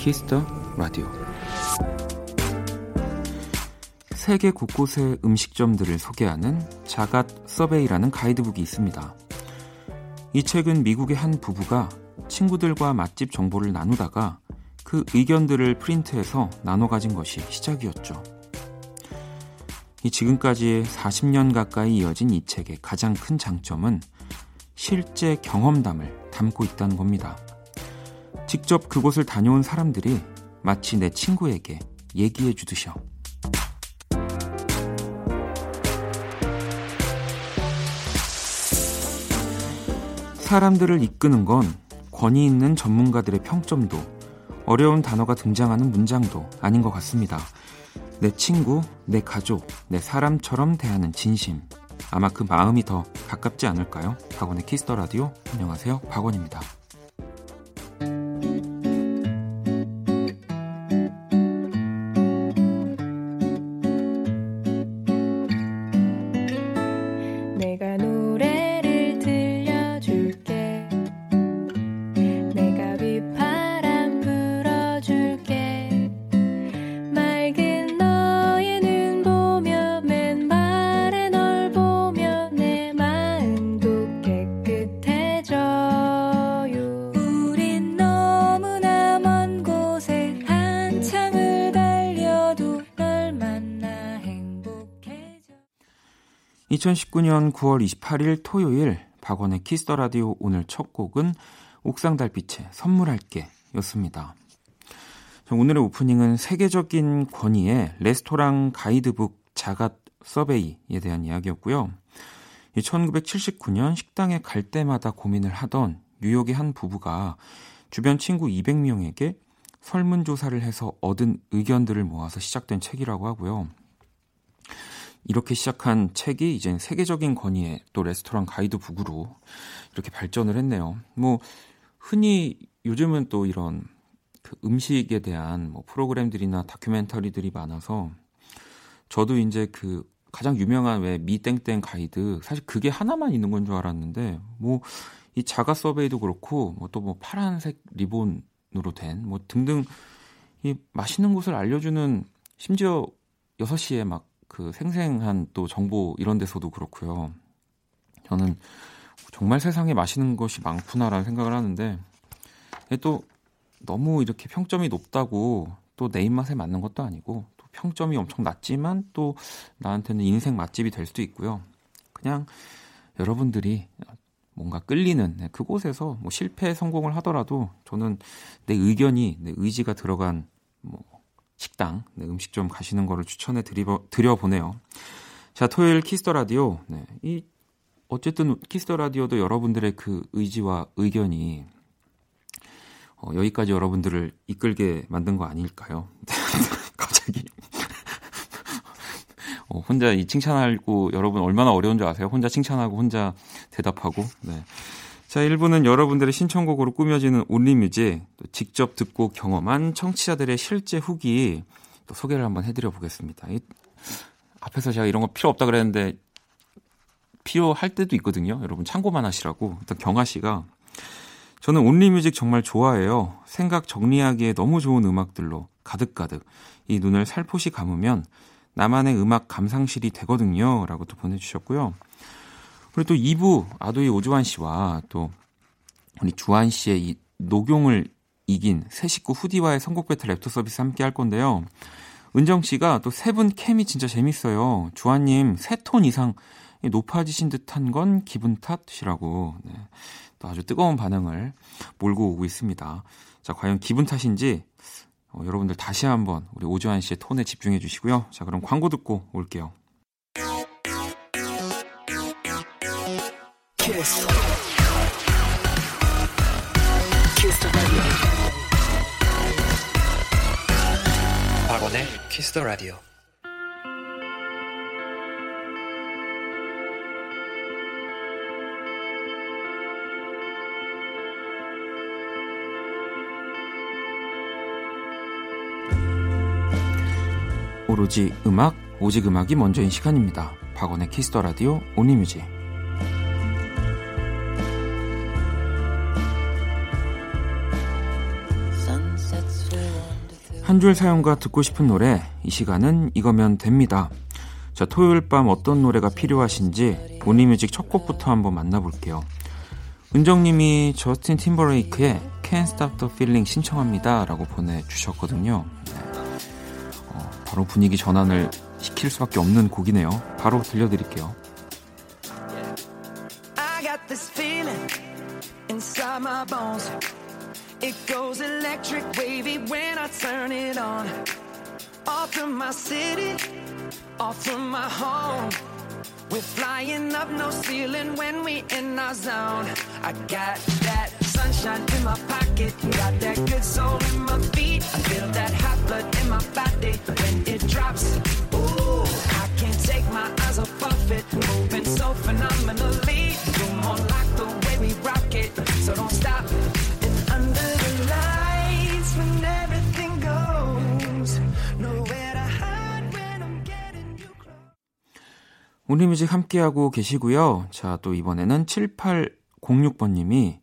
Kiss the Radio 세계 곳곳의 음식점들을 소개하는 Zagat Survey라는 가이드북이 있습니다. 이 책은 미국의 한 부부가 친구들과 맛집 정보를 나누다가 그 의견들을 프린트해서 나눠 가진 것이 시작이었죠. 이 지금까지 40년 가까이 이어진 이 책의 가장 큰 장점은 실제 경험담을 담고 있다는 겁니다. 직접 그곳을 다녀온 사람들이 마치 내 친구에게 얘기해 주듯이요. 사람들을 이끄는 건 권위 있는 전문가들의 평점도 어려운 단어가 등장하는 문장도 아닌 것 같습니다. 내 친구, 내 가족, 내 사람처럼 대하는 진심. 아마 그 마음이 더 가깝지 않을까요? 박원의 Kiss the Radio. 안녕하세요. 박원입니다. 2019년 9월 28일 토요일 박원의 Kiss the Radio 오늘 첫 곡은 옥상 달빛의 선물할게 였습니다. 오늘의 오프닝은 세계적인 권위의 레스토랑 가이드북 Zagat Survey에 대한 이야기였고요. 1979년 식당에 갈 때마다 고민을 하던 뉴욕의 한 부부가 주변 친구 200명에게 설문조사를 해서 얻은 의견들을 모아서 시작된 책이라고 하고요. 이렇게 시작한 책이 이제 세계적인 권위의 또 레스토랑 가이드 북으로 이렇게 발전을 했네요. 뭐 흔히 요즘은 또 이런 그 음식에 대한 뭐 프로그램들이나 다큐멘터리들이 많아서 저도 이제 그 가장 유명한 왜 미땡땡 가이드 사실 그게 하나만 있는 건 줄 알았는데 뭐 이 자가 서베이도 그렇고 뭐 또뭐 뭐 파란색 리본으로 된 뭐 등등 이 맛있는 곳을 알려주는 심지어 6시에 막 그 생생한 또 정보 이런 데서도 그렇고요. 저는 정말 세상에 맛있는 것이 많구나라는 생각을 하는데 또 너무 이렇게 평점이 높다고 또 내 입맛에 맞는 것도 아니고 또 평점이 엄청 낮지만 또 나한테는 인생 맛집이 될 수도 있고요. 그냥 여러분들이 뭔가 끌리는 네, 그곳에서 뭐 실패 성공을 하더라도 저는 내 의견이 내 의지가 들어간 뭐 식당, 네, 음식점 가시는 거를 추천해 드리버, 드려보네요. 자, 토요일 Kiss the Radio. 네, 이, 어쨌든 Kiss the Radio도 여러분들의 그 의지와 의견이 어, 여기까지 여러분들을 이끌게 만든 거 아닐까요? 갑자기. 어, 혼자 이 칭찬하고 여러분 얼마나 어려운 줄 아세요? 혼자 칭찬하고 혼자 대답하고. 네. 자, 1부는 여러분들의 신청곡으로 꾸며지는 온리뮤직, 직접 듣고 경험한 청취자들의 실제 후기 또 소개를 한번 해드려 보겠습니다. 이, 앞에서 제가 이런 거 필요 없다 그랬는데 필요할 때도 있거든요. 여러분 참고만 하시라고. 일단 경아 씨가 저는 온리뮤직 정말 좋아해요. 생각 정리하기에 너무 좋은 음악들로 가득가득 이 눈을 살포시 감으면 나만의 음악 감상실이 되거든요. 라고 또 보내주셨고요. 그리고 또 2부 아도이 오주환 씨와 또 우리 주한 씨의 이 녹용을 이긴 새 식구 후디와의 선곡 배틀 랩터 서비스 함께 할 건데요. 은정 씨가 또 세 분 캠이 진짜 재밌어요. 주한님 세 톤 이상 높아지신 듯한 건 기분 탓이라고 네. 또 아주 뜨거운 반응을 몰고 오고 있습니다. 자, 과연 기분 탓인지 어, 여러분들 다시 한번 우리 오주환 씨의 톤에 집중해 주시고요. 자, 그럼 광고 듣고 올게요. Kiss. Kiss 박원의 Kiss the Radio. 오로지 음악, 오직 음악이 먼저인 시간입니다. 박원의 Kiss the Radio Only Music. 한 줄 사연과 듣고 싶은 노래, 이 시간은 이거면 됩니다. 자, 토요일 밤 어떤 노래가 필요하신지 Only Music 첫 곡부터 한번 만나볼게요. 은정님이 저스틴 팀버레이크의 Can't Stop the Feeling 신청합니다 라고 보내주셨거든요. 네. 어, 바로 분위기 전환을 시킬 수밖에 없는 곡이네요. 바로 들려드릴게요. I got this feeling inside my bones. It goes electric wavy when I turn it on. Off from my city, off from my home. We're flying up no ceiling when we in our zone. I got that sunshine in my pocket, got that good soul Only Music 함께하고 계시고요. 자, 또 이번에는 7806번님이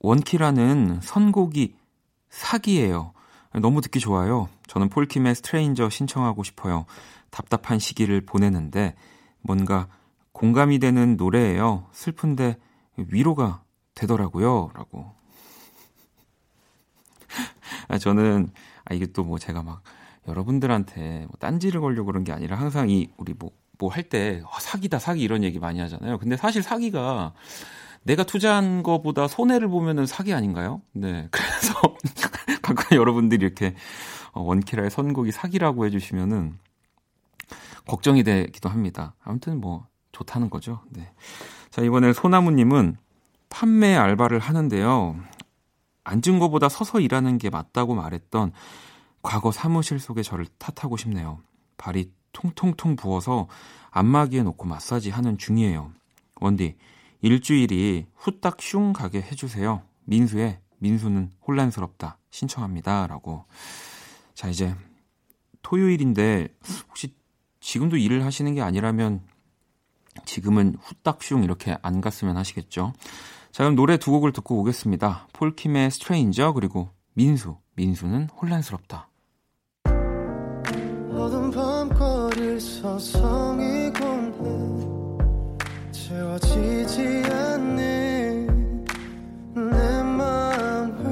원키라는 선곡이 사기예요. 너무 듣기 좋아요. 저는 폴킴의 Stranger 신청하고 싶어요. 답답한 시기를 보내는데 뭔가 공감이 되는 노래예요. 슬픈데 위로가 되더라고요. 라고. 아, 저는, 아, 이게 또 뭐 제가 막 여러분들한테 뭐 딴지를 걸려고 그런 게 아니라 항상 이 우리 뭐 뭐 할때 어, 사기다 사기 이런 얘기 많이 하잖아요. 근데 사실 사기가 내가 투자한 거보다 손해를 보면은 사기 아닌가요? 네. 그래서 가끔 여러분들이 이렇게 어, 원키라의 선곡이 사기라고 해주시면은 걱정이 되기도 합니다. 아무튼 뭐 좋다는 거죠. 네. 자, 이번에 소나무님은 판매 알바를 하는데요. 앉은 거보다 서서 일하는 게 맞다고 말했던 과거 사무실 속에 저를 탓하고 싶네요. 발이 통통통 부어서 안마기에 놓고 마사지 하는 중이에요. 원디, 일주일이 후딱 슝 가게 해주세요. 민수의 민수는 혼란스럽다. 신청합니다. 라고. 자, 이제 토요일인데 혹시 지금도 일을 하시는 게 아니라면 지금은 후딱 슝 이렇게 안 갔으면 하시겠죠. 자, 그럼 노래 두 곡을 듣고 오겠습니다. 폴킴의 스트레인저 그리고 민수. 민수는 혼란스럽다. 서성이곤 해 채워지지 않는 내 마음을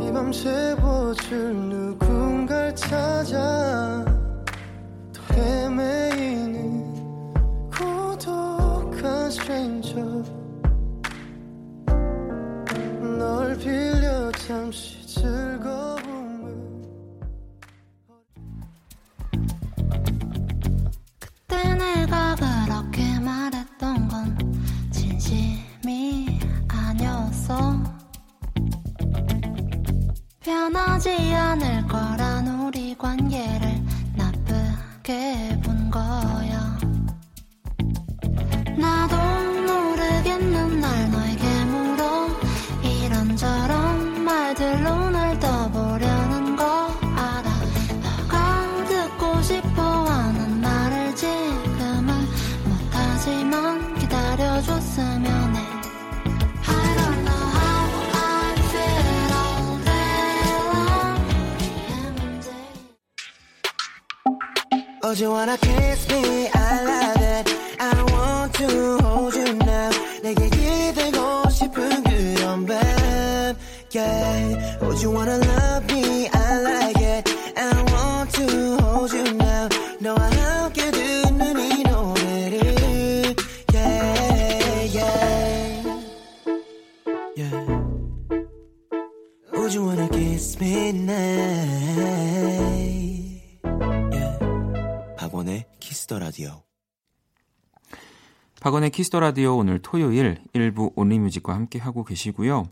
이맘 채워줄 누군가를 찾아 변하지 않을 거란 우리 관계를 나쁘게 본 거야. 나도 you wanna kiss me? I love it. I want to Kiss the Radio 오늘 토요일 일부 Only Music과 함께 하고 계시고요.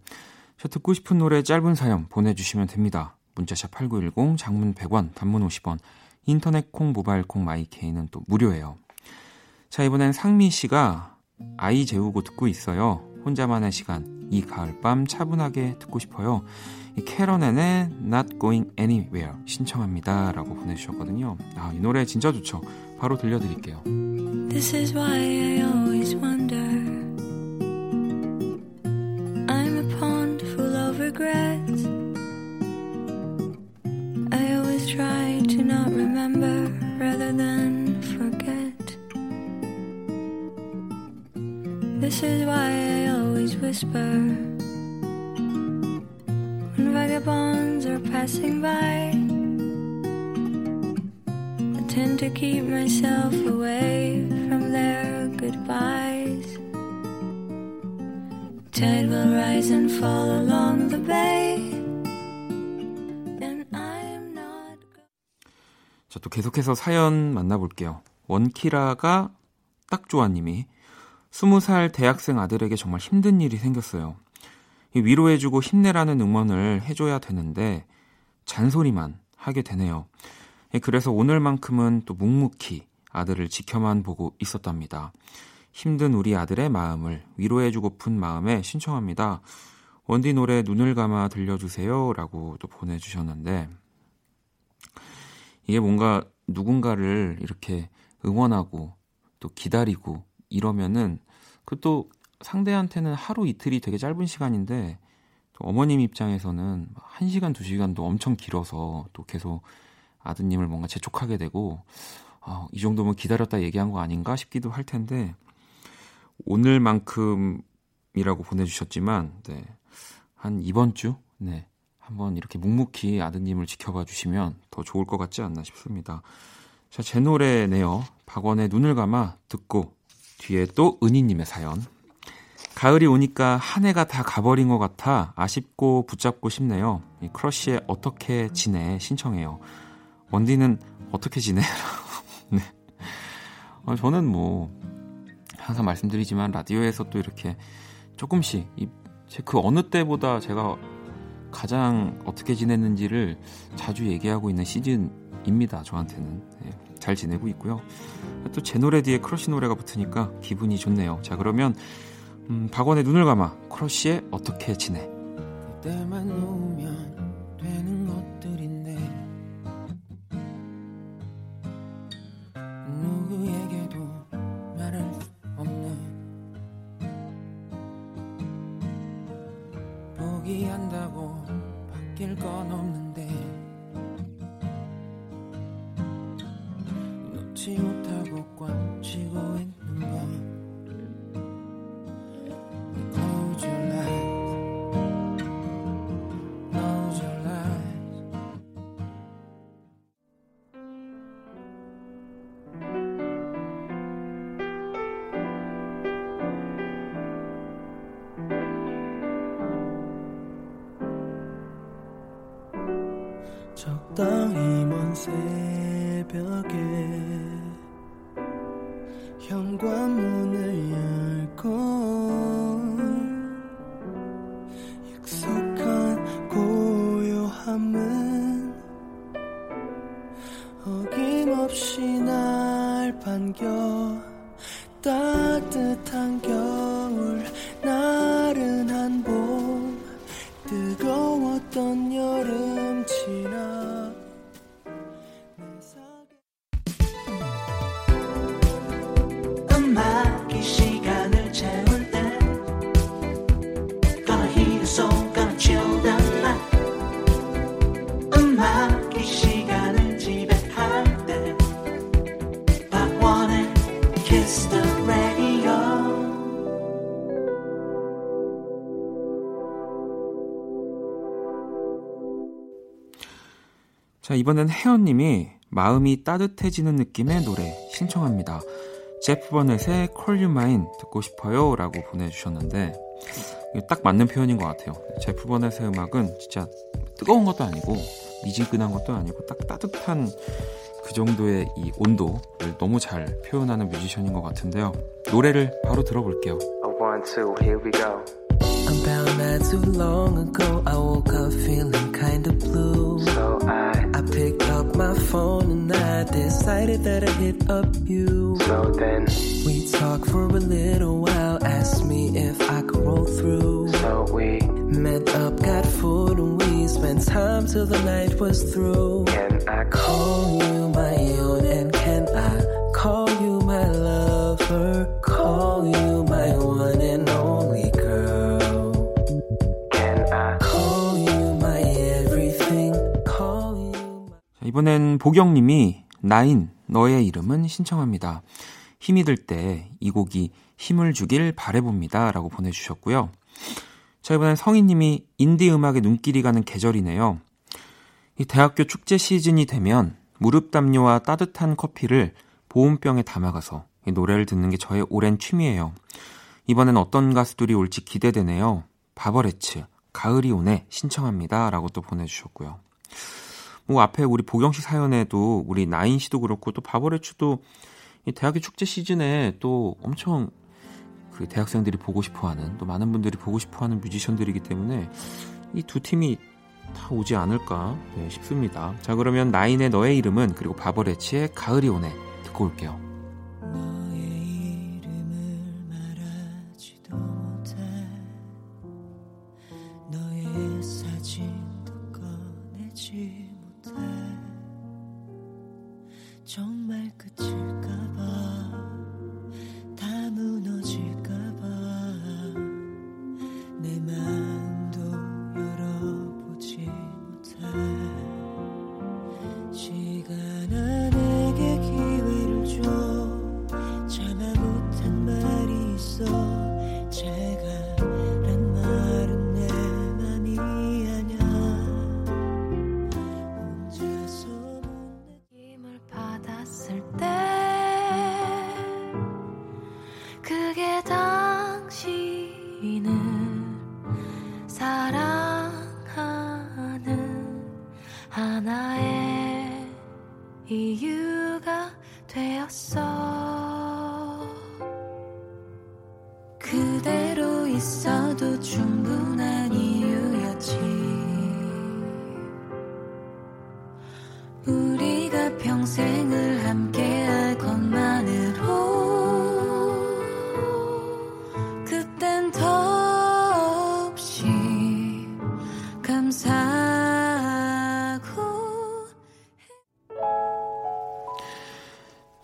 저 듣고 싶은 노래 짧은 사연 보내주시면 됩니다. 문자샵 8910, 장문 100원, 단문 50원, 인터넷 콩, 모바일 콩, My K는 또 무료예요. 자, 이번엔 상미 씨가 아이 재우고 듣고 있어요. 혼자만의 시간, 이 가을밤 차분하게 듣고 싶어요. 이 케렌 앤의 Not Going Anywhere 신청합니다. 라고 보내주셨거든요. 아, 이 노래 진짜 좋죠. 바로 들려드릴게요. This is why I always wonder. I'm a pond full of regrets. I always try to not remember rather than forget. This is why I always whisper when vagabonds are passing by. Tend to keep myself away from their goodbyes. Tide will rise and fall along the bay. 자, 또 계속해서 사연 만나볼게요. 원키라가 딱 좋아님이 스무 살 대학생 아들에게 정말 힘든 일이 생겼어요. 위로해주고 힘내라는 응원을 해줘야 되는데 잔소리만 하게 되네요. 그래서 오늘만큼은 또 묵묵히 아들을 지켜만 보고 있었답니다. 힘든 우리 아들의 마음을 위로해주고픈 마음에 신청합니다. 원디 노래 눈을 감아 들려주세요. 라고 또 보내주셨는데, 이게 뭔가 누군가를 이렇게 응원하고 또 기다리고 이러면은 그 또 상대한테는 하루 이틀이 되게 짧은 시간인데 또 어머님 입장에서는 1시간, 2시간도 엄청 길어서 또 계속 아드님을 뭔가 재촉하게 되고 어, 이 정도면 기다렸다 얘기한 거 아닌가 싶기도 할 텐데 오늘만큼이라고 보내주셨지만 네, 한 이번 주 네, 한번 이렇게 묵묵히 아드님을 지켜봐 주시면 더 좋을 것 같지 않나 싶습니다. 자, 제 노래네요. 박원의 눈을 감아 듣고 뒤에 또 은희님의 사연. 가을이 오니까 한 해가 다 가버린 것 같아 아쉽고 붙잡고 싶네요. 이 크러쉬의 어떻게 지내 신청해요. 원디는 어떻게 지내? 네. 어, 저는 뭐 항상 말씀드리지만 라디오에서 또 이렇게 조금씩 이, 그 어느 때보다 제가 가장 어떻게 지냈는지를 자주 얘기하고 있는 시즌입니다. 저한테는 네, 잘 지내고 있고요. 또 제 노래 뒤에 크러쉬 노래가 붙으니까 기분이 좋네요. 자 그러면 음, 박원의 눈을 감아 크러쉬의 어떻게 지내 그때만 놓으면 없이 날 반겨 따뜻한 겨울 자, 이번엔 혜연님이 마음이 따뜻해지는 느낌의 노래 신청합니다. 제프 버넷의 Call You Mine 듣고 싶어요 라고 보내주셨는데 딱 맞는 표현인 것 같아요. 제프 버넷의 음악은 진짜 뜨거운 것도 아니고 미지근한 것도 아니고 딱 따뜻한 그 정도의 이 온도를 너무 잘 표현하는 뮤지션인 것 같은데요. 노래를 바로 들어볼게요. One, two. About not too long ago, I woke up feeling kinda blue. So I, I picked up my phone and I decided that I'd hit up you. so then, We talked for a little while, asked me if I could roll through. so we Met up, got food, and we spent time till the night was through. can I call? Call you my own, and can I call you my lover? 이번엔 보경님이 나인 너의 이름은 신청합니다. 힘이 들 때 이 곡이 힘을 주길 바래봅니다. 라고 보내주셨고요. 자, 이번엔 성희님이 인디 음악에 눈길이 가는 계절이네요. 이 대학교 축제 시즌이 되면 무릎 담요와 따뜻한 커피를 보온병에 담아가서 이 노래를 듣는 게 저의 오랜 취미예요. 이번엔 어떤 가수들이 올지 기대되네요. 바버레츠, 가을이 오네 신청합니다. 라고 또 보내주셨고요. 뭐 앞에 우리 보경 씨 사연에도 우리 나인 씨도 그렇고 또 바버레츠도 이 대학교 축제 시즌에 또 엄청 그 대학생들이 보고 싶어하는 또 많은 분들이 보고 싶어하는 뮤지션들이기 때문에 이 두 팀이 다 오지 않을까 네, 싶습니다. 자 그러면 나인의 너의 이름은 그리고 바버레치의 가을이 오네 듣고 올게요. 끝일까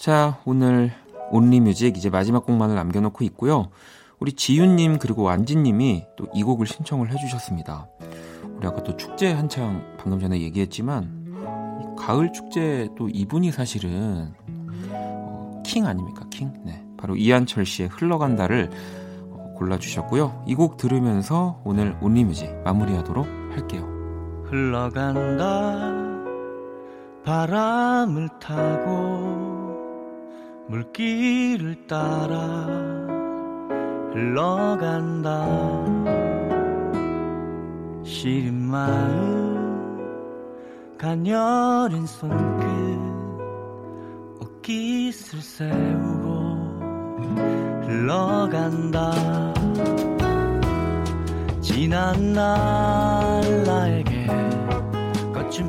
자 오늘 온리뮤직 이제 마지막 곡만을 남겨놓고 있고요. 우리 지윤님 그리고 완진님이 또 이 곡을 신청을 해주셨습니다. 우리 아까 또 축제 한창 방금 전에 얘기했지만 이 가을 축제 또 이분이 사실은 어, 킹 아닙니까 킹? 네 바로 이한철 씨의 흘러간다를 어, 골라주셨고요. 이 곡 들으면서 오늘 온리뮤직 마무리하도록 할게요. 흘러간다 바람을 타고 물길을 따라 흘러간다. 시린 마음 가녀린 손끝 옷깃을 세우고 흘러간다. 지난 날 나에게 거친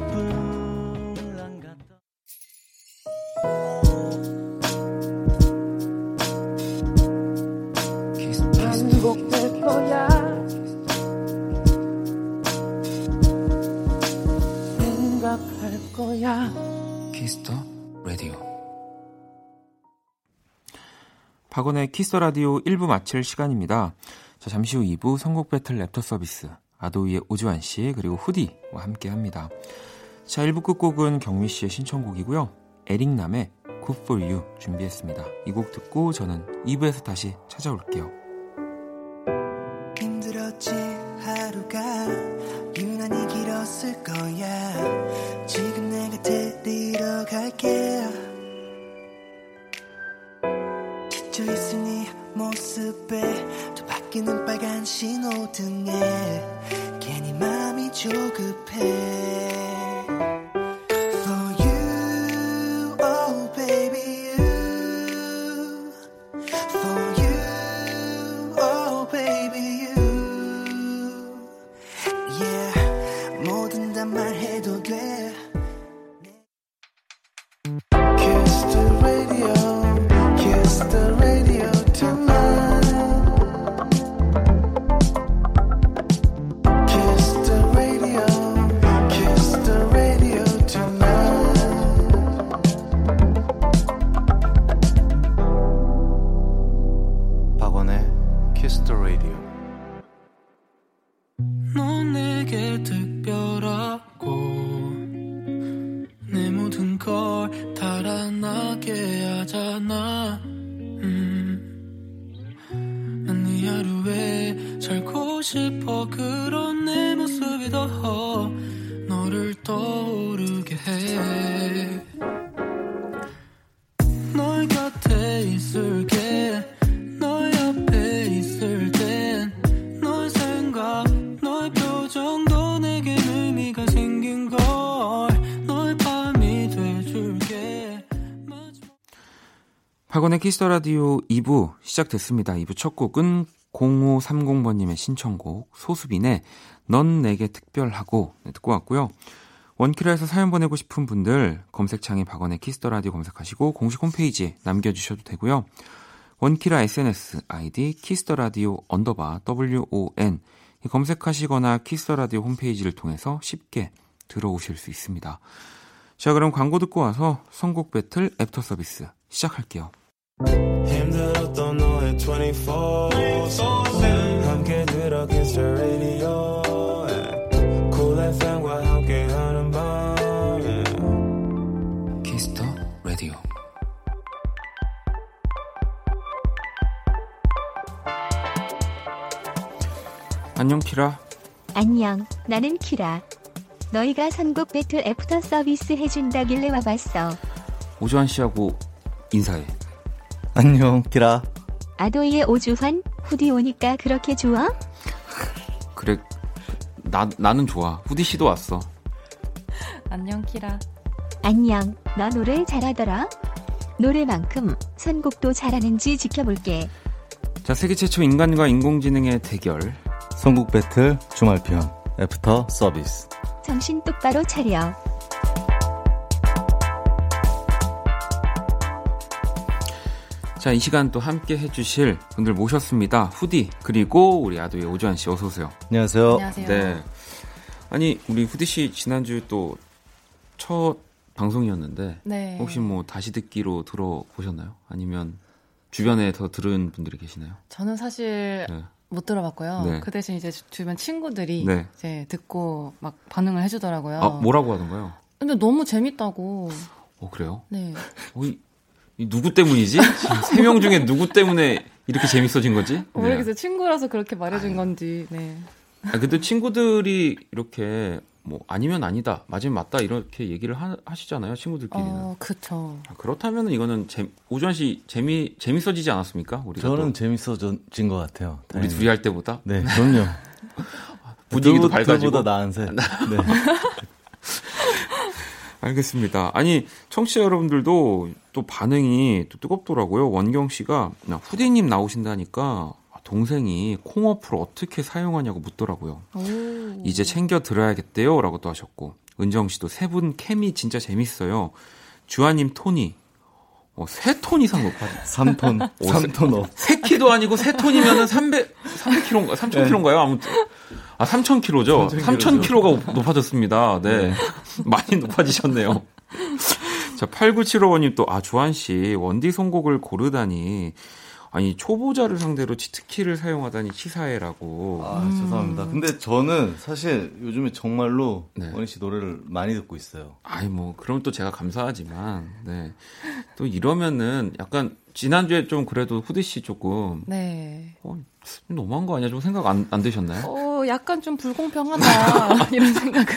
박원의 키스터 라디오 1부 마칠 시간입니다. 자, 잠시 후 2부 선곡 배틀 랩터 서비스 아도이의 오주환 씨 그리고 후디와 함께 합니다. 자, 1부 끝곡은 경미 씨의 신청곡이고요. 에릭남의 Good For You 준비했습니다. 이 곡 듣고 저는 2부에서 다시 찾아올게요. 힘들었지 하루가 유난히 길었을 거야 지금 내가 데리러 갈게 지쳐있을 네 모습에 또 바뀌는 빨간 신호등에 괜히 마음이 조급해 박원의 Kiss the Radio 2부 시작됐습니다. 2부 첫 곡은 0530번님의 신청곡 소수빈의 넌 내게 특별하고 네, 듣고 왔고요. 원키라에서 사연 보내고 싶은 분들 검색창에 박원의 Kiss the Radio 검색하시고 공식 홈페이지에 남겨주셔도 되고요. 원키라 SNS 아이디 Kiss the Radio 언더바 WON 이 검색하시거나 Kiss the Radio 홈페이지를 통해서 쉽게 들어오실 수 있습니다. 자 그럼 광고 듣고 와서 선곡 배틀 애프터 서비스 시작할게요. 힘들었던 너의 24 함께 들어 kiss the radio. Cool FM과 함께하는 밤. Kiss the Radio 안녕 키라. 안녕, 나는 키라. 너희가 선곡 배틀 애프터 서비스 해준다길래 와봤어. 오주환 씨하고 인사해 안녕, 키라. 아도이의 오주환, 후디 오니까 그렇게 좋아? 그래 나, 나는 좋아 후디 씨도 왔어 안녕 키라. 안녕, 너 노래 잘하더라? 노래만큼 선곡도 잘하는지 지켜볼게. 자 세계 최초 인간과 인공지능의 대결 선곡 배틀 주말 편 애프터 서비스. 정신 똑바로 차려. 자 이 시간 또 함께 해주실 분들 모셨습니다 후디 그리고 우리 아도이 오주환 씨 어서 오세요 안녕하세요. 안녕하세요. 네 아니 우리 후디 씨 지난주 또 첫 방송이었는데 네. 혹시 뭐 다시 듣기로 들어보셨나요? 아니면 주변에 더 들은 분들이 계시나요? 저는 사실 네. 못 들어봤고요. 네. 그 대신 이제 주- 주변 친구들이 네. 이제 듣고 막 반응을 해주더라고요. 아 뭐라고 하던가요? 근데 너무 재밌다고. 어 그래요? 네. 어, 이, 이 누구 때문이지? 세 명 중에 누구 때문에 이렇게 재밌어진 거지? 네. 모르겠어요. 친구라서 그렇게 말해준 건지. 네. 아, 근데 친구들이 이렇게 뭐 아니면 아니다, 맞으면 맞다 이렇게 얘기를 하, 하시잖아요, 친구들끼리는. 어, 그쵸. 아, 그렇다면 이거는 재, 오주환 씨 재미 재밌어지지 않았습니까? 우리가 저는 또, 재밌어진 것 같아요. 우리 다행히. 둘이 할 때보다 네, 그럼요. 분위기도 둘- 밝아지고. 둘보다 나은 새. 네. 알겠습니다. 아니 청취자 여러분들도 또 반응이 또 뜨겁더라고요. 원경 씨가 야, 후디님 나오신다니까 동생이 콩 어플 어떻게 사용하냐고 묻더라고요. 오. 이제 챙겨 들어야겠대요. 라고 또 하셨고. 은정 씨도 세 분 케미 진짜 재밌어요. 주환님 톤이, 어, 세톤 이상 높아져. 3톤, 오, 3톤 up. 세 키도 아니고 세 톤이면은 300, 300kg인가? 3000kg인가요? 아무튼. 아, 3000kg죠? 3000kg가 높아졌습니다. 네. 많이 높아지셨네요. 자, 8975번님 또, 아, 주환 씨, 원디 선곡을 고르다니. 아니, 초보자를 상대로 cheat key를 사용하다니 치사해라고. 아, 죄송합니다. 근데 저는 사실 요즘에 정말로 네. 원디 씨 노래를 많이 듣고 있어요. 아이 뭐 그럼 또 제가 감사하지만 네. 또 이러면은 약간 지난주에 좀 그래도 후디 씨 조금 네. 어, 너무한 거 아니야? 좀 생각 안, 안 드셨나요? 어, 약간 좀 불공평하다. 이런 생각을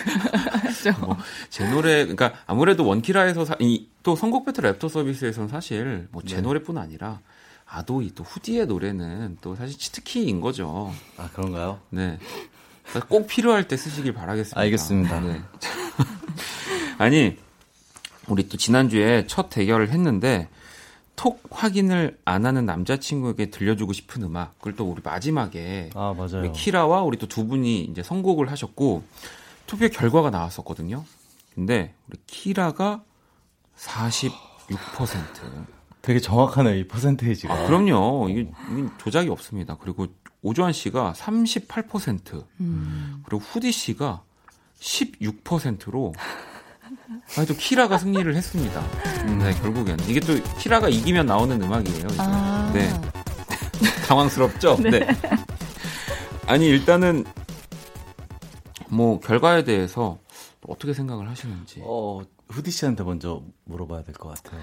했죠. 뭐 제 노래 그러니까 아무래도 원키라에서 사, 이, 또 선곡 배틀 랩터 서비스에서는 사실 뭐제 네. 노래뿐 아니라 아도이 또 후디의 노래는 또 사실 치트키인 거죠. 아, 그런가요? 네. 그러니까 꼭 필요할 때 쓰시길 바라겠습니다. 알겠습니다. 네. 아니, 우리 또 지난주에 첫 대결을 했는데, 톡 확인을 안 하는 남자친구에게 들려주고 싶은 음악, 그걸 또 우리 마지막에, 아, 맞아요. 우리 키라와 우리 또 두 분이 이제 선곡을 하셨고, 투표 결과가 나왔었거든요. 근데, 우리 키라가 46%. 되게 정확하네요, 이 퍼센테이지가. 아, 그럼요. 이게, 이게 조작이 없습니다. 그리고 오주환 씨가 38%, 음. 그리고 후디 씨가 16%로 아니 또 키라가 승리를 했습니다. 네, 결국엔 이게 또 키라가 이기면 나오는 음악이에요. 이제. 아. 네. 당황스럽죠? 네. 아니 일단은 뭐 결과에 대해서 어떻게 생각을 하시는지. 어, 후디 씨한테 먼저 물어봐야 될 것 같아요.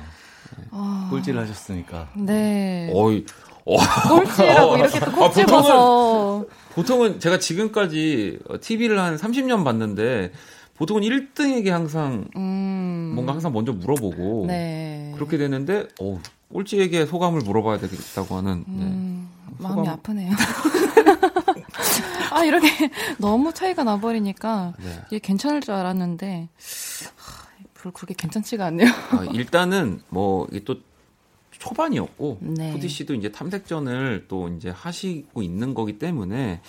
꼴찌를 하셨으니까. 네. 어이, 어. 꼴찌라고 어. 이렇게 또 아, 꼭 집어서. 보통은 제가 지금까지 TV를 한 30년 봤는데 보통은 1등에게 항상 음. 뭔가 항상 먼저 물어보고 네. 그렇게 되는데 어 꼴찌에게 소감을 물어봐야 되겠다고 하는 네. 음, 마음이 소감- 아프네요. 아, 이렇게 너무 차이가 나버리니까 네. 이게 괜찮을 줄 알았는데, 하, 별로 그렇게 괜찮지가 않네요. 아, 일단은 뭐 이게 또 초반이었고 네. 푸디 씨도 이제 탐색전을 또 이제 하시고 있는 거기 때문에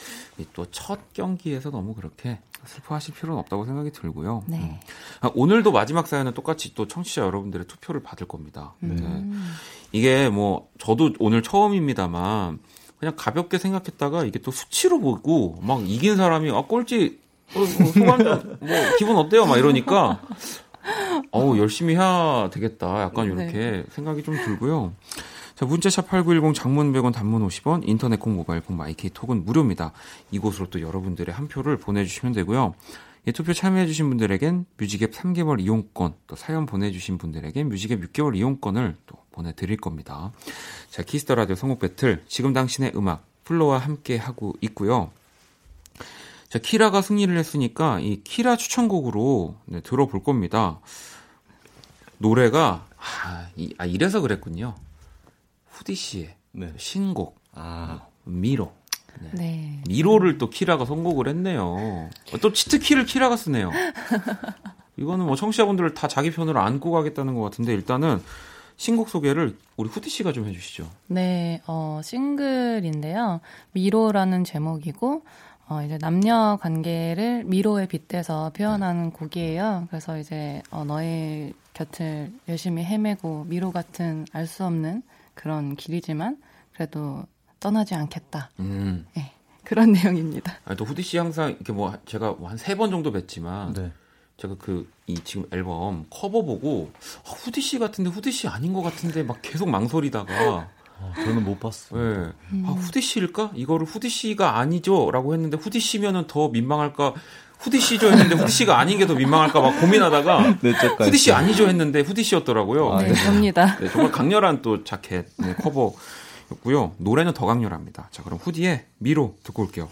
또 첫 경기에서 너무 그렇게 슬퍼하실 필요는 없다고 생각이 들고요. 네. 음. 아, 오늘도 마지막 사연은 똑같이 또 청취자 여러분들의 투표를 받을 겁니다. 네. 음. 이게 뭐 저도 오늘 처음입니다만 그냥 가볍게 생각했다가 이게 또 수치로 보고 막 이긴 사람이 아 꼴찌 어, 뭐 소감 좀, 뭐 기분 어때요? 막 이러니까 어우 열심히 해야 되겠다. 약간 이렇게 생각이 좀 들고요. 자, 문자샵 8910 장문 100원 단문 50원 인터넷 콩 모바일 콩 My K 톡은 무료입니다. 이곳으로 또 여러분들의 한 표를 보내주시면 되고요. 이 투표 참여해주신 분들에겐 뮤직앱 3개월 이용권, 또 사연 보내주신 분들에겐 뮤직앱 6개월 이용권을 또 보내드릴 겁니다. 자, Kiss the Radio 선곡 배틀, 지금 당신의 음악, 플로와 함께 하고 있고요. 자, 키라가 승리를 했으니까 이 키라 추천곡으로 네, 들어볼 겁니다. 노래가, 아, 이, 아, 이래서 그랬군요. 후디 씨의 네. 신곡, 아, 미로. 네. 미로를 또 키라가 선곡을 했네요. 어, 또 치트키를 키라가 쓰네요. 이거는 뭐 청취자분들을 다 자기 편으로 안고 가겠다는 것 같은데 일단은 신곡 소개를 우리 후디 씨가 좀 해주시죠. 네, 어, 싱글인데요. 미로라는 제목이고, 어, 이제 남녀 관계를 미로에 빗대서 표현하는 곡이에요. 그래서 이제, 어, 너의 곁을 열심히 헤매고, 미로 같은 알 수 없는 그런 길이지만, 그래도 떠나지 않겠다. 음. 네, 그런 내용입니다. 아니, 또 후디 씨 항상 이렇게 뭐 제가 한세 번 정도 뵀지만 네. 제가 그 이 지금 앨범 커버 보고 아, 후디 씨 같은데 후디 씨 아닌 것 같은데 막 계속 망설이다가 어, 저는 못 봤어요. 예. 아, 후디 씨일까? 이거를 후디 씨가 아니죠라고 했는데 후디 씨면은 더 민망할까? 후디 씨죠 했는데 후디 씨가 아닌 게 더 민망할까 막 고민하다가 네, 후디 씨 아니죠 했는데 후디 씨였더라고요. 아, 네, 접니다. 네, 정말 강렬한 또 자켓 네, 커버였고요. 노래는 더 강렬합니다. 자, 그럼 후디의 미로 듣고 올게요.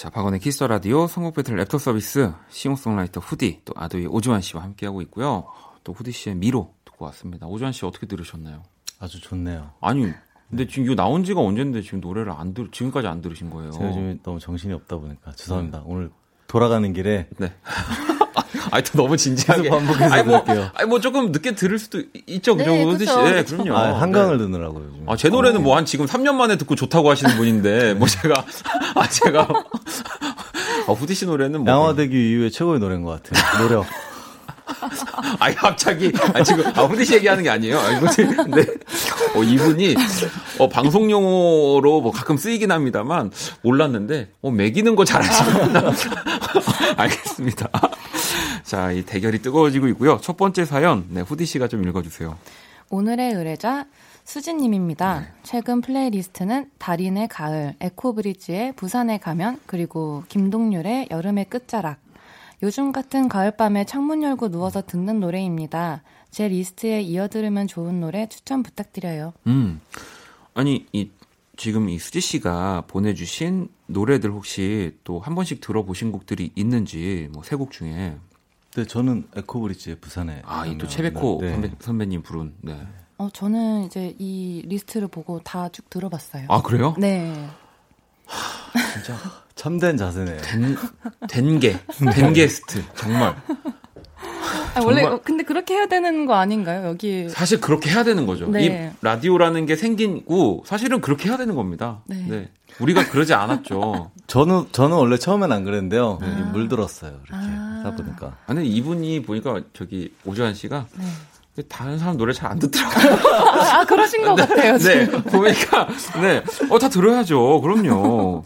자, 박원의 Kiss the Radio 선곡 배틀 랩터 서비스 싱어송라이터 후디 또 아도이 오주환 씨와 함께하고 있고요. 또 후디 씨의 미로 듣고 왔습니다. 오주환 씨 어떻게 들으셨나요? 아주 좋네요. 아니, 근데 지금 이거 나온 지가 언젠데 지금 노래를 안 들, 지금까지 안 들으신 거예요. 제가 요즘 너무 정신이 없다 보니까 죄송합니다. 오늘 돌아가는 길에 네. 아니, 또 너무 진지하게. 반복해서 아니, 뭐, 들을게요. 아니, 뭐 조금 늦게 들을 수도 있죠. 그죠? 네, 후디 씨. 네. 그럼요. 아, 한강을 네. 듣느라고요. 요즘. 아, 제 노래는 뭐한 지금 3년 만에 듣고 좋다고 하시는 분인데, 뭐 제가, 아, 제가, 아, 후디 씨 노래는 뭐. 양화대교 이후에 최고의 노래인 것 같아요. 노력. 아니, 갑자기, 아, 지금, 아, 후디 씨 얘기하는 게 아니에요. 아, 지금, 근데, 어, 이분이, 어, 방송 용어로 뭐 가끔 쓰이긴 합니다만, 몰랐는데, 어, 매기는 거 잘하시는구나. 알겠습니다. 자, 이 대결이 뜨거워지고 있고요. 첫 번째 사연, 네, 후디 씨가 좀 읽어주세요. 오늘의 의뢰자 수진님입니다. 최근 playlist는 다린의 가을, 에코브리지의 부산에 가면, 그리고 김동률의 여름의 끝자락. 요즘 같은 가을밤에 창문 열고 누워서 듣는 노래입니다. 제 리스트에 이어 들으면 좋은 노래 추천 부탁드려요. 음. 아니, 이, 지금 이 수지 씨가 보내주신 노래들 혹시 또 한 번씩 들어보신 곡들이 있는지, 뭐, 세 곡 중에. 네, 저는 에코브리지의 부산에. 아, 이 또 최백호 네. 선배, 선배님 부른, 네. 어, 저는 이제 이 리스트를 보고 다 쭉 들어봤어요. 아, 그래요? 네. 진짜 참된 자세네요. 된, 된게, 된게스트, 정말. 아, 원래 근데 그렇게 해야 되는 거 아닌가요? 여기 사실 그렇게 해야 되는 거죠. 네. 이 라디오라는 게 생기고 사실은 그렇게 해야 되는 겁니다. 네. 우리가 그러지 않았죠. 저는 저는 원래 처음엔 안 그랬는데요. 네. 이 물들었어요. 이렇게 아. 하다 보니까. 아니 이분이 보니까 저기 오주환 씨가 네. 다른 사람 노래 잘 안 듣더라고요. 아 그러신 것 같아요. 네, 지금. 보니까 네, 어 다 들어야죠. 그럼요.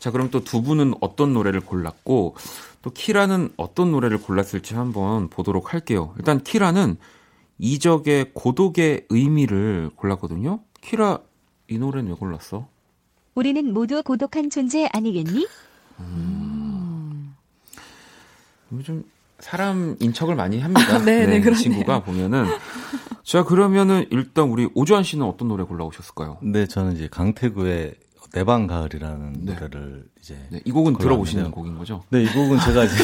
자, 그럼 또 두 분은 어떤 노래를 골랐고 또 키라는 어떤 노래를 골랐을지 한번 보도록 할게요. 일단 키라는 이적의 고독의 의미를 골랐거든요. 키라 이 노래는 왜 골랐어? 우리는 모두 고독한 존재 아니겠니? 요즘 사람 인척을 많이 합니다. 네, 네, 이 그러네요. 친구가 보면은 자 그러면은 일단 우리 오주환 씨는 어떤 노래 골라오셨을까요? 근데 저는 이제 강태구의 내방 가을이라는 네. 노래를 이제 네, 이 곡은 들어보시는. 곡인 거죠? 네, 이 곡은 제가 이제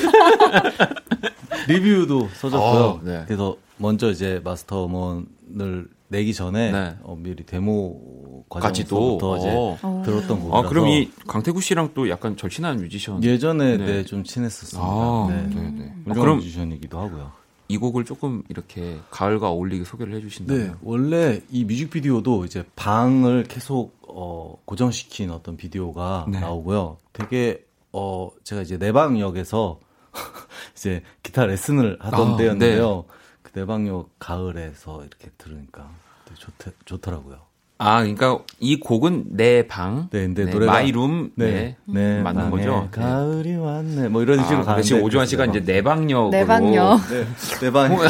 리뷰도 써줬고요. 어, 네. 그래서 먼저 이제 마스터 음원을 내기 전에 네. 어, 미리 데모? 과정부터 이제 어. 들었던 곡이라서 아 그럼 이 강태구 씨랑 또 약간 절친한 뮤지션 예전에 네. 네. 좀 친했었습니다. 아, 네. 네, 네. 어, 훌륭한 그럼 뮤지션이기도 하고요. 이 곡을 조금 이렇게 가을과 어울리게 소개를 해주신다면 네, 원래 이 뮤직비디오도 이제 방을 계속 어, 고정시킨 어떤 비디오가 네. 나오고요. 되게 어 제가 이제 내방역에서 이제 기타 레슨을 하던 아, 때였는데요. 그 내방역 가을에서 이렇게 들으니까 되게 좋, 좋더라고요. 아 그러니까 이 곡은 내 방, 네, 근데 네, 노래가- 마이룸, 네, 네, 맞는 방에 거죠. 가을이 왔네. 뭐 이런 식으로 아, 가는데 지금 오주환 씨가 이제 내 방역으로 내 방역. 네, 내 방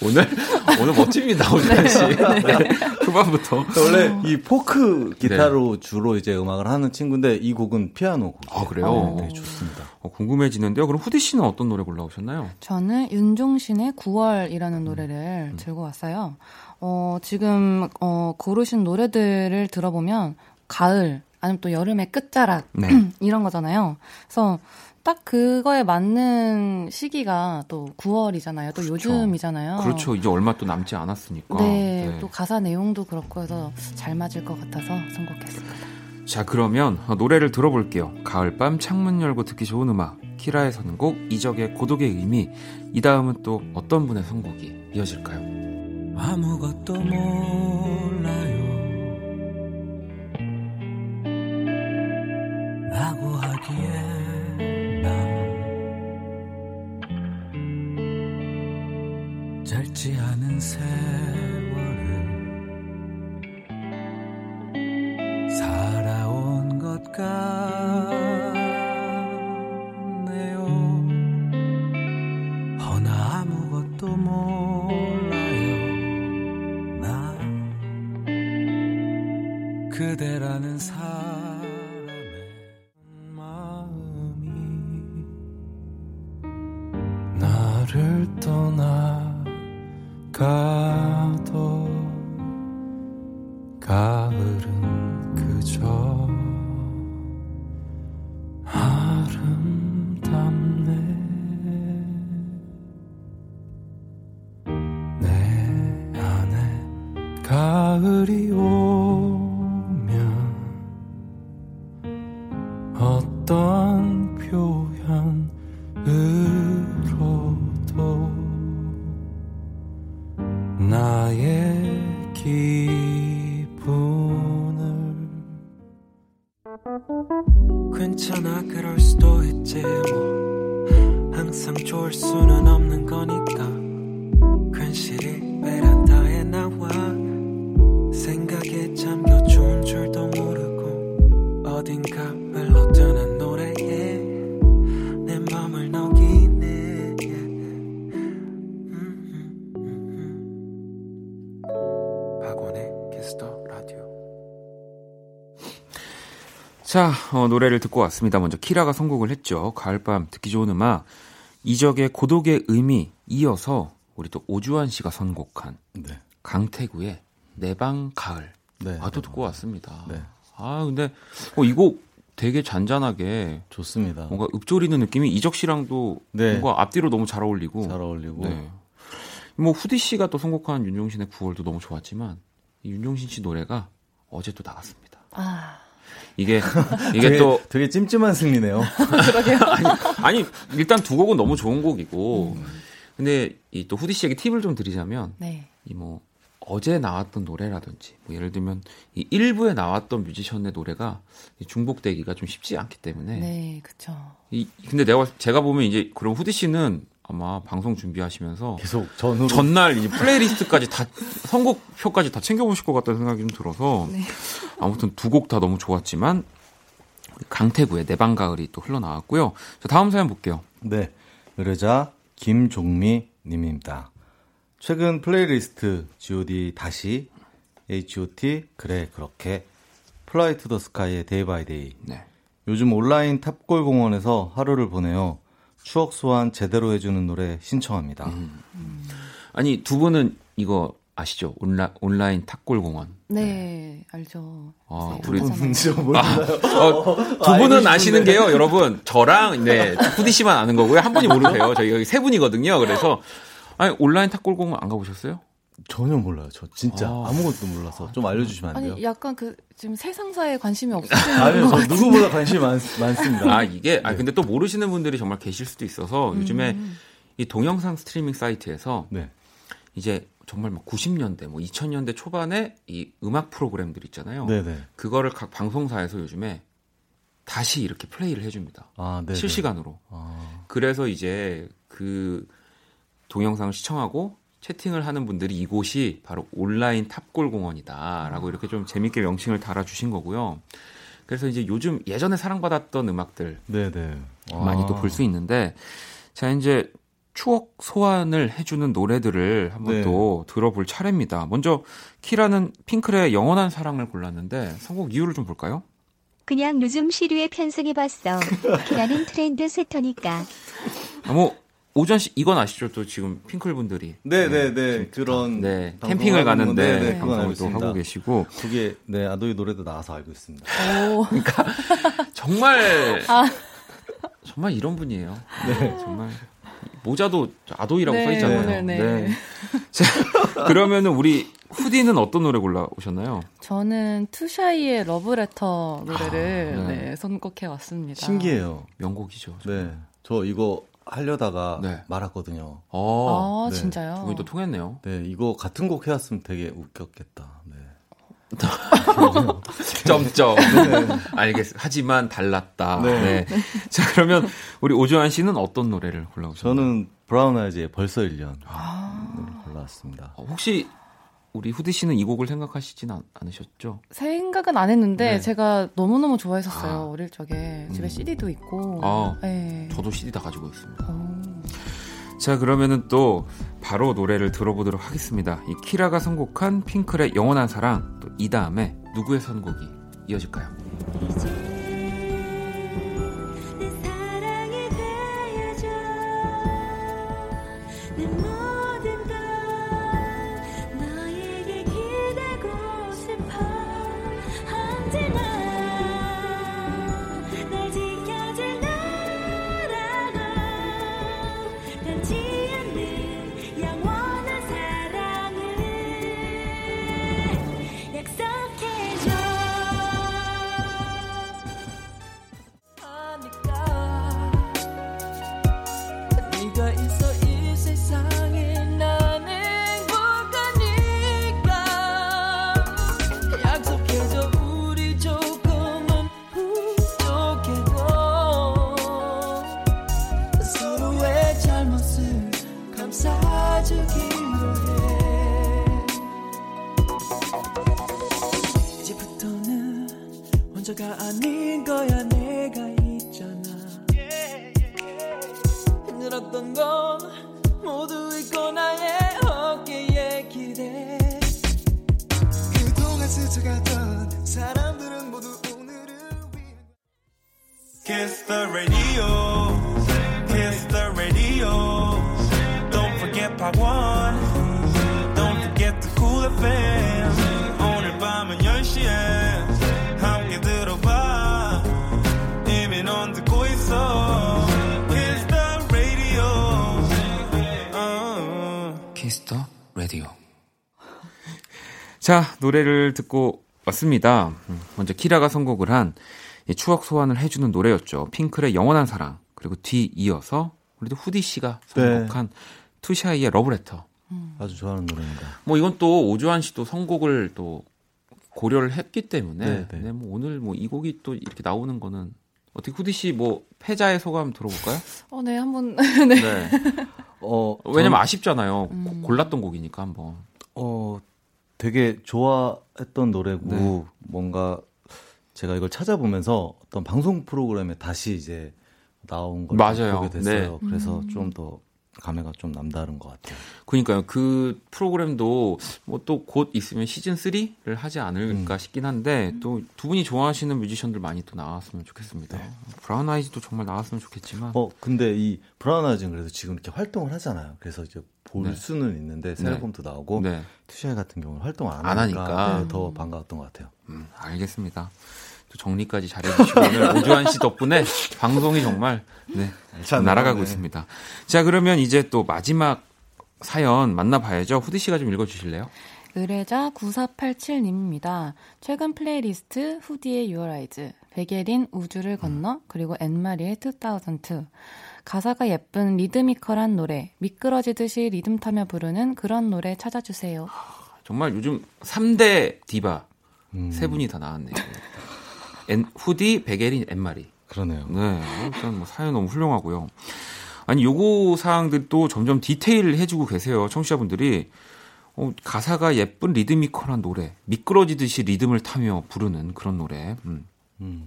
오늘 오늘 멋집니다 오주환 씨. 네. 후반부터. 원래 이 포크 기타로 주로 이제 음악을 하는 친구인데 이 곡은 피아노 곡이에요. 아, 그래요? 네, 좋습니다. 어, 궁금해지는데요. 그럼 후디 씨는 어떤 노래 골라오셨나요? 저는 윤종신의 9월이라는 노래를 들고 왔어요. 어, 지금 어, 고르신 노래들을 들어보면 가을 아니면 또 여름의 끝자락 네. 이런 거잖아요. 그래서 딱 그거에 맞는 시기가 또 9월이잖아요. 또 요즘이잖아요. 그렇죠. 이제 얼마 또 남지 않았으니까. 네, 또 가사 내용도 그렇고 해서 잘 맞을 것 같아서 선곡했습니다. 자, 그러면 노래를 들어볼게요. 가을밤 창문 열고 듣기 좋은 음악. 키라의 선곡, 이적의 고독의 의미. 이 다음은 또 어떤 분의 선곡이 이어질까요? 아무것도 몰라요. 라고 하기에 난 짧지 않은 세월을 살아온 것 같네요. 허나 아무것도 몰라 그대라는 사 노래를 듣고 왔습니다. 먼저 키라가 선곡을 했죠. 가을밤 듣기 좋은 음악. 이적의 고독의 의미 이어서 우리 또 오주환 씨가 선곡한 네. 강태구의 내 방 가을. 네. 아, 또 듣고 왔습니다. 네. 아, 근데 어, 이곡 되게 잔잔하게 좋습니다. 뭔가 읊조리는 느낌이 이적 씨랑도 네. 뭔가 앞뒤로 너무 잘 어울리고. 잘 어울리고 네. 뭐 후디 씨가 또 선곡한 윤종신의 9월도 너무 좋았지만 이 윤종신 씨 노래가 어제 또 나갔습니다. 아, 이게 이게 되게, 또 되게 찜찜한 승리네요. 아니 일단 두 곡은 너무 좋은 곡이고 근데 이 또 후디 씨에게 팁을 좀 드리자면 네. 이뭐 어제 나왔던 노래라든지 뭐 예를 들면 이 일부에 나왔던 뮤지션의 노래가 이 중복되기가 좀 쉽지 않기 때문에 네, 그쵸. 이 근데 내가 제가 보면 이제 그럼 후디 씨는 아마 방송 준비하시면서 계속 전후로 전날 이 플레이리스트까지 다 선곡표까지 다 챙겨보실 것 같다는 생각이 좀 들어서 네. 아무튼 두 곡 다 너무 좋았지만 강태구의 내방 가을이 또 흘러나왔고요. 자 다음 사연 볼게요. 네. 의뢰자 김종미 님입니다. 최근 playlist G.O.D 다시 H.O.T 그래 그렇게 Fly to the Sky의 Day by Day 네. 요즘 온라인 탑골 공원에서 하루를 보내요. 추억 소환 제대로 해주는 노래 신청합니다. 음. 아니 두 분은 이거 아시죠? 온라, 온라인 탁골 공원. 네, 알죠. 아, 네, 우리. 뭔지 몰라요. 어, 두 분은 아시는 게요, 여러분. 저랑 네 후디 씨만 아는 거고요. 한 분이 모르세요. 저희 여기 세 분이거든요. 그래서 아니 온라인 탁골 공원 안 가보셨어요? 전혀 몰라요. 저 진짜 아. 아무것도 몰라서 좀 알려주시면 안 돼요? 아니, 약간 그, 지금 세상사에 관심이 없으시는 아니요, 것저 누구보다 관심이 많, 많습니다. 아 이게 아 근데 또 모르시는 분들이 정말 계실 수도 있어서 요즘에 이 동영상 스트리밍 사이트에서 네. 이제 정말 막 90년대 뭐 2000년대 초반에 이 음악 프로그램들 있잖아요. 네네. 그거를 각 방송사에서 요즘에 다시 이렇게 플레이를 해줍니다. 아, 네. 실시간으로. 아, 그래서 이제 그 동영상을 시청하고 채팅을 하는 분들이 이곳이 바로 온라인 탑골 공원이다라고 이렇게 좀 재밌게 명칭을 달아주신 거고요. 그래서 이제 요즘 예전에 사랑받았던 음악들 네네. 많이 또 볼 수 있는데 자 이제 추억 소환을 해주는 노래들을 한번 네. 또 들어볼 차례입니다. 먼저 키라는 핑클의 영원한 사랑을 골랐는데 선곡 이유를 좀 볼까요? 그냥 요즘 시류에 편승해봤어. 키라는 트렌드 세터니까. 아, 뭐 오전 씨 이건 아시죠? 또 지금 핑클 분들이 네네네. 그런. 네 방송을 캠핑을 하는 건- 가는데 네네, 그건 알고 방송을 또. 하고 계시고 그게, 네, 아도이 노래도 나와서 알고 있습니다. 오, 정말 아. 정말 이런 분이에요. 네 정말 모자도 아도이라고 네, 써 있잖아요. 네, 네. 자 그러면은 우리 후디는 어떤 노래 골라 오셨나요? 저는 투샤이의 러브레터 노래를 아, 네. 네, 선곡해 왔습니다. 신기해요. 명곡이죠. 네. 저 이거 하려다가 네. 말았거든요. 어, 아, 네. 진짜요? 두 분이 또 통했네요. 네, 이거 같은 곡 해왔으면 되게 웃겼겠다. 네. 점점. 알겠어. 하지만 달랐다. 네. 네. 자, 그러면 우리 오주환 씨는 어떤 노래를 골라오셨나요? 저는 브라운 아이즈의 벌써 1년 아. 노래 골라왔습니다. 어, 혹시 우리 후디 씨는 이 곡을 생각하시진 않, 않으셨죠? 생각은 안 했는데 네. 제가 너무너무 좋아했었어요. 아. 어릴 적에. 집에 음. CD도 있고. 아, 네. 저도 CD 다 가지고 있습니다. 어. 자, 그러면은 또 바로 노래를 들어보도록 하겠습니다. 이 키라가 선곡한 핑클의 영원한 사랑, 또 이 다음에 누구의 선곡이 이어질까요? 내 혼자가 아닌 거야 내가 있잖아 힘들었던 건 모두 잊고 나의 어깨에 기대 그동안 스쳐갔던 사람들은 모두 오늘을 위해 Kiss the radio. Kiss the radio. Don't forget part one. 자, 노래를 듣고 왔습니다. 음, 먼저 키라가 선곡을 한이 추억 소환을 해주는 노래였죠. 핑클의 영원한 사랑. 그리고 뒤 이어서 우리도 후디 씨가 선곡한 투샤이의 러브레터. 아주 좋아하는 노래입니다. 뭐 이건 또 오주환 씨도 선곡을 또 고려를 했기 때문에 네, 네, 네. 뭐 오늘 뭐 이 곡이 또 이렇게 나오는 거는 어떻게 후디 씨 뭐 패자의 소감 들어볼까요? 어, 네, 한번 네. 어, 왜냐면 저는- 아쉽잖아요. 음. 고- 골랐던 곡이니까 한번. 어, 되게 좋아했던 노래고 네. 뭔가 제가 이걸 찾아보면서 어떤 방송 프로그램에 다시 이제 나온 걸 맞아요. 보게 됐어요. 네. 그래서 음. 좀더 감회가 좀 남다른 것 같아요. 그러니까요. 그 프로그램도 뭐 또 곧 있으면 시즌 3를 하지 않을까 음. 싶긴 한데 또 두 분이 좋아하시는 뮤지션들 많이 또 나왔으면 좋겠습니다. 브라운 아이즈도 정말 나왔으면 좋겠지만 어, 근데 이 브라운 아이즈는 그래서 지금 이렇게 활동을 하잖아요. 그래서 이제 볼 네. 수는 있는데 새 네. 앨범도 나오고 네. 투샤이 같은 경우는 활동을 안, 안 하니까, 하니까. 네, 더 반가웠던 것 같아요. 음, 알겠습니다. 또 정리까지 잘해주시고 오늘 오주환 씨 덕분에 방송이 정말 네, 잘 날아가고 나가네. 있습니다. 자 그러면 이제 또 마지막 사연 만나봐야죠. 후디 씨가 좀 읽어주실래요? 의뢰자 9487님입니다. 최근 플레이리스트 후디의 Eyes, 백예린 우주를 건너, 그리고 앤마리의 2002. 가사가 예쁜 리드미컬한 노래, 미끄러지듯이 리듬 타며 부르는 그런 노래 찾아주세요. 정말 요즘 3대 디바 음, 세 분이 다 나왔네요. 엔, 후디, 백예린, 앤마리. 그러네요. 네, 일단 뭐 사연 너무 훌륭하고요. 아니 요거 사항들도 점점 디테일을 해주고 계세요. 청취자분들이 어, 가사가 예쁜 리드미컬한 노래, 미끄러지듯이 리듬을 타며 부르는 그런 노래. 음. 음.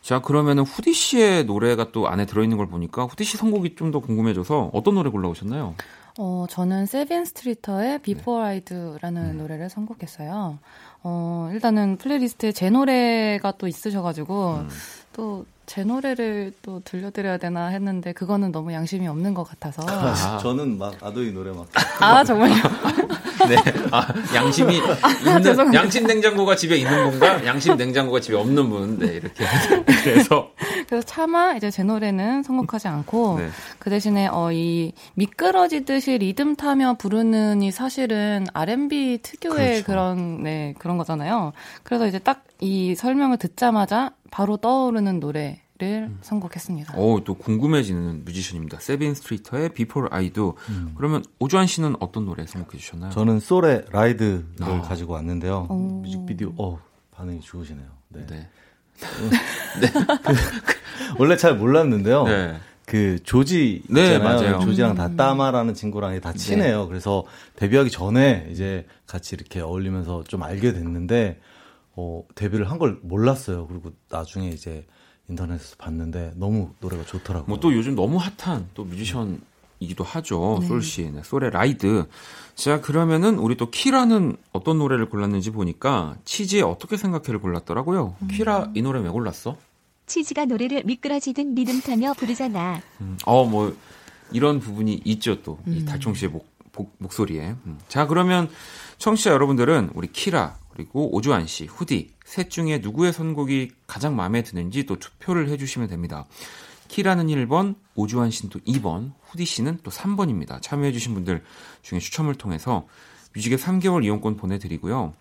자 그러면은 후디 씨의 노래가 또 안에 들어있는 걸 보니까 후디 씨 선곡이 좀 더 궁금해져서 어떤 노래 골라오셨나요? 어, 저는 세빈 스트리터의 Before I Do라는 음. 노래를 선곡했어요. 어, 일단은 playlist에 제 노래가 또 있으셔가지고, 음. 또 제 노래를 또 들려드려야 되나 했는데, 그거는 너무 양심이 없는 것 같아서. 아. 저는 막 아도이 노래 막 아, 정말요? 네, 아, 양심이 있는 죄송합니다. 양심 냉장고가 집에 있는 분과 양심 냉장고가 집에 없는 분, 네 이렇게 그래서 그래서 차마 이제 제 노래는 선곡하지 않고, 네. 그 대신에 어, 이 미끄러지듯이 리듬 타며 부르는 이 사실은 R&B 특유의 그렇죠. 그런 네, 그런 거잖아요. 그래서 이제 딱 이 설명을 듣자마자 바로 떠오르는 노래 를 음. 선곡했습니다. 어, 또 궁금해지는 뮤지션입니다. 세빈 스트리터의 Before I Do. 그러면 오주환 씨는 어떤 노래 선곡해 주셨나요? 저는 솔의 Ride를 아. 가지고 왔는데요. 오. 뮤직비디오 어 반응이 좋으시네요. 네. 네. 원래 잘 몰랐는데요. 네. 그 조지 네, 있잖아요. 맞아요. 조지랑 음. 또 따마라는 친구랑 다 친해요. 그래서 데뷔하기 전에 이제 같이 이렇게 어울리면서 좀 알게 됐는데 어, 데뷔를 한 걸 몰랐어요. 그리고 나중에 이제 인터넷에서 봤는데 너무 노래가 좋더라고요. 뭐 또 요즘 너무 핫한 또 뮤지션 이기도 하죠. 네. 솔 씨. 네, 솔의 Ride. 자, 그러면은 우리 또 키라는 어떤 노래를 골랐는지 보니까 치즈의 어떻게 생각해를 골랐더라고요. 키라 이 노래 왜 골랐어? 치즈가 노래를 미끄러지듯 리듬 타며 부르잖아. 음, 어, 뭐, 이런 부분이 있죠, 또. 이 음. 달총 씨의 목, 목, 목 소리에. 음. 자, 그러면 청취자 여러분들은 우리 키라, 그리고 오주환 씨, 후디, 셋 중에 누구의 선곡이 가장 마음에 드는지 또 투표를 해주시면 됩니다. 키라는 1번, 오주환 씨는 또 2번, 후디 씨는 또 3번입니다. 참여해주신 분들 중에 추첨을 통해서 뮤직의 3개월 이용권 보내드리고요.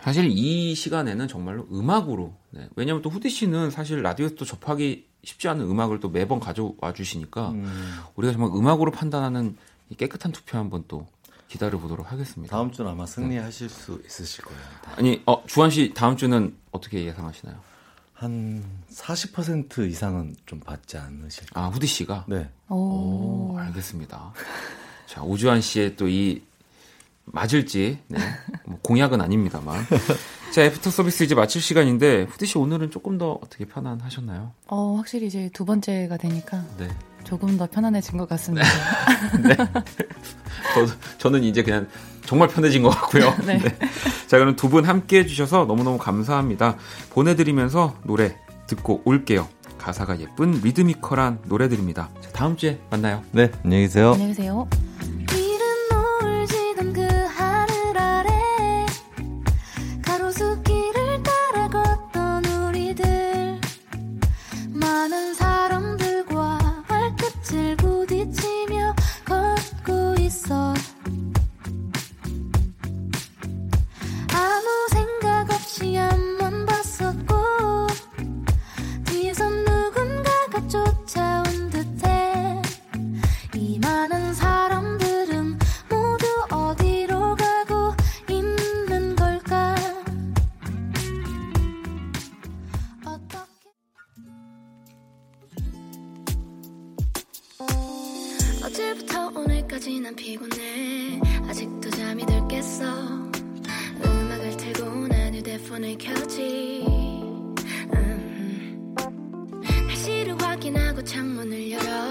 사실 이 시간에는 정말로 음악으로 네. 왜냐하면 또 후디 씨는 사실 라디오에서 또 접하기 쉽지 않은 음악을 또 매번 가져와 주시니까 음, 우리가 정말 음악으로 판단하는 이 깨끗한 투표 한번 또 기다려 보도록 하겠습니다. 다음 주는 아마 승리하실 수 있으실 거예요. 아니 어 주한 씨 다음 주는 어떻게 예상하시나요? 한 40% 이상은 좀 받지 않으실까? 아 후디 씨가 네. 오. 오, 알겠습니다. 자 오주환 씨의 또 이 맞을지 네. 뭐 공약은 아닙니다만 자 애프터 서비스 이제 마칠 시간인데 후디 씨 오늘은 조금 더 어떻게 편안하셨나요? 어, 확실히 이제 두 번째가 되니까 네. 조금 더 편안해진 것 같습니다. 저, 저는 이제 그냥 정말 편해진 것 같고요. 네. 자, 그럼 두 분 함께 해주셔서 너무너무 감사합니다. 보내드리면서 노래 듣고 올게요. 가사가 예쁜 리드미컬한 노래들입니다. 자, 다음 주에 만나요. 네, 안녕히 계세요. 안녕히 계세요. 어제부터 오늘까지 난 피곤해. 아직도 잠이 들 깼어. 음악을 틀고 난 휴대폰을 켜지. 음. 날씨를 확인하고 창문을 열어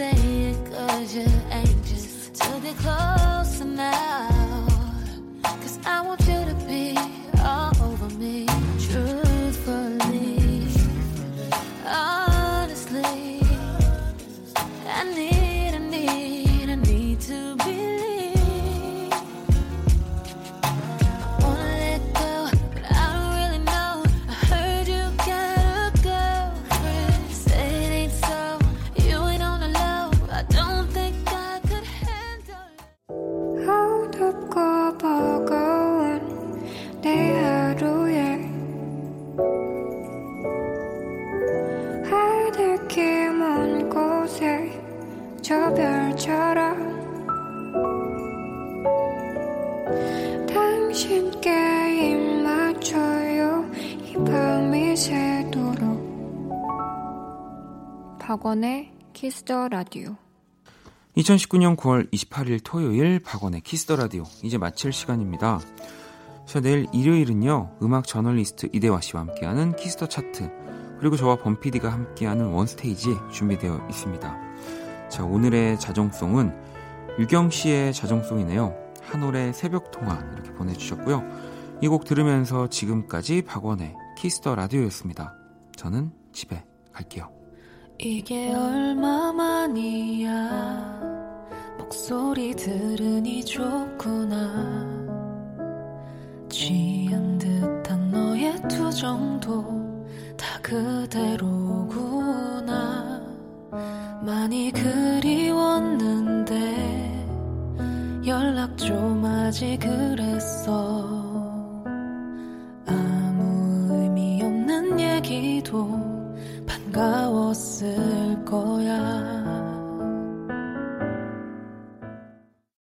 say it cause you're anxious. To get closer Kiss the 라디오 2019년 9월 28일 토요일 박원의 Kiss the 라디오 이제 마칠 시간입니다. 자 내일 일요일은요 음악 저널리스트 이대화 씨와 함께하는 Kiss the 차트 그리고 저와 범피디가 함께하는 원스테이지 준비되어 있습니다. 자 오늘의 자정송은 유경 씨의 자정송이네요. 한올의 새벽 통화 이렇게 보내주셨고요. 이 곡 들으면서 지금까지 박원의 Kiss the 라디오였습니다. 저는 집에 갈게요. 이게 얼마만이야? 목소리 들으니 좋구나. 취한 듯한 너의 투정도 다 그대로구나. 많이 그리웠는데 연락 좀 하지 그랬어. 아 반가웠을 거야.